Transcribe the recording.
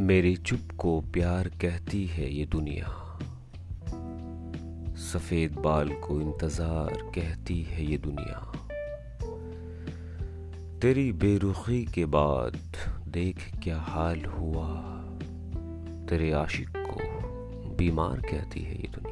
मेरी चुप को प्यार कहती है ये दुनिया। सफ़ेद बाल को इंतज़ार कहती है ये दुनिया। तेरी बेरुखी के बाद देख क्या हाल हुआ। तेरे आशिक को बीमार कहती है ये दुनिया।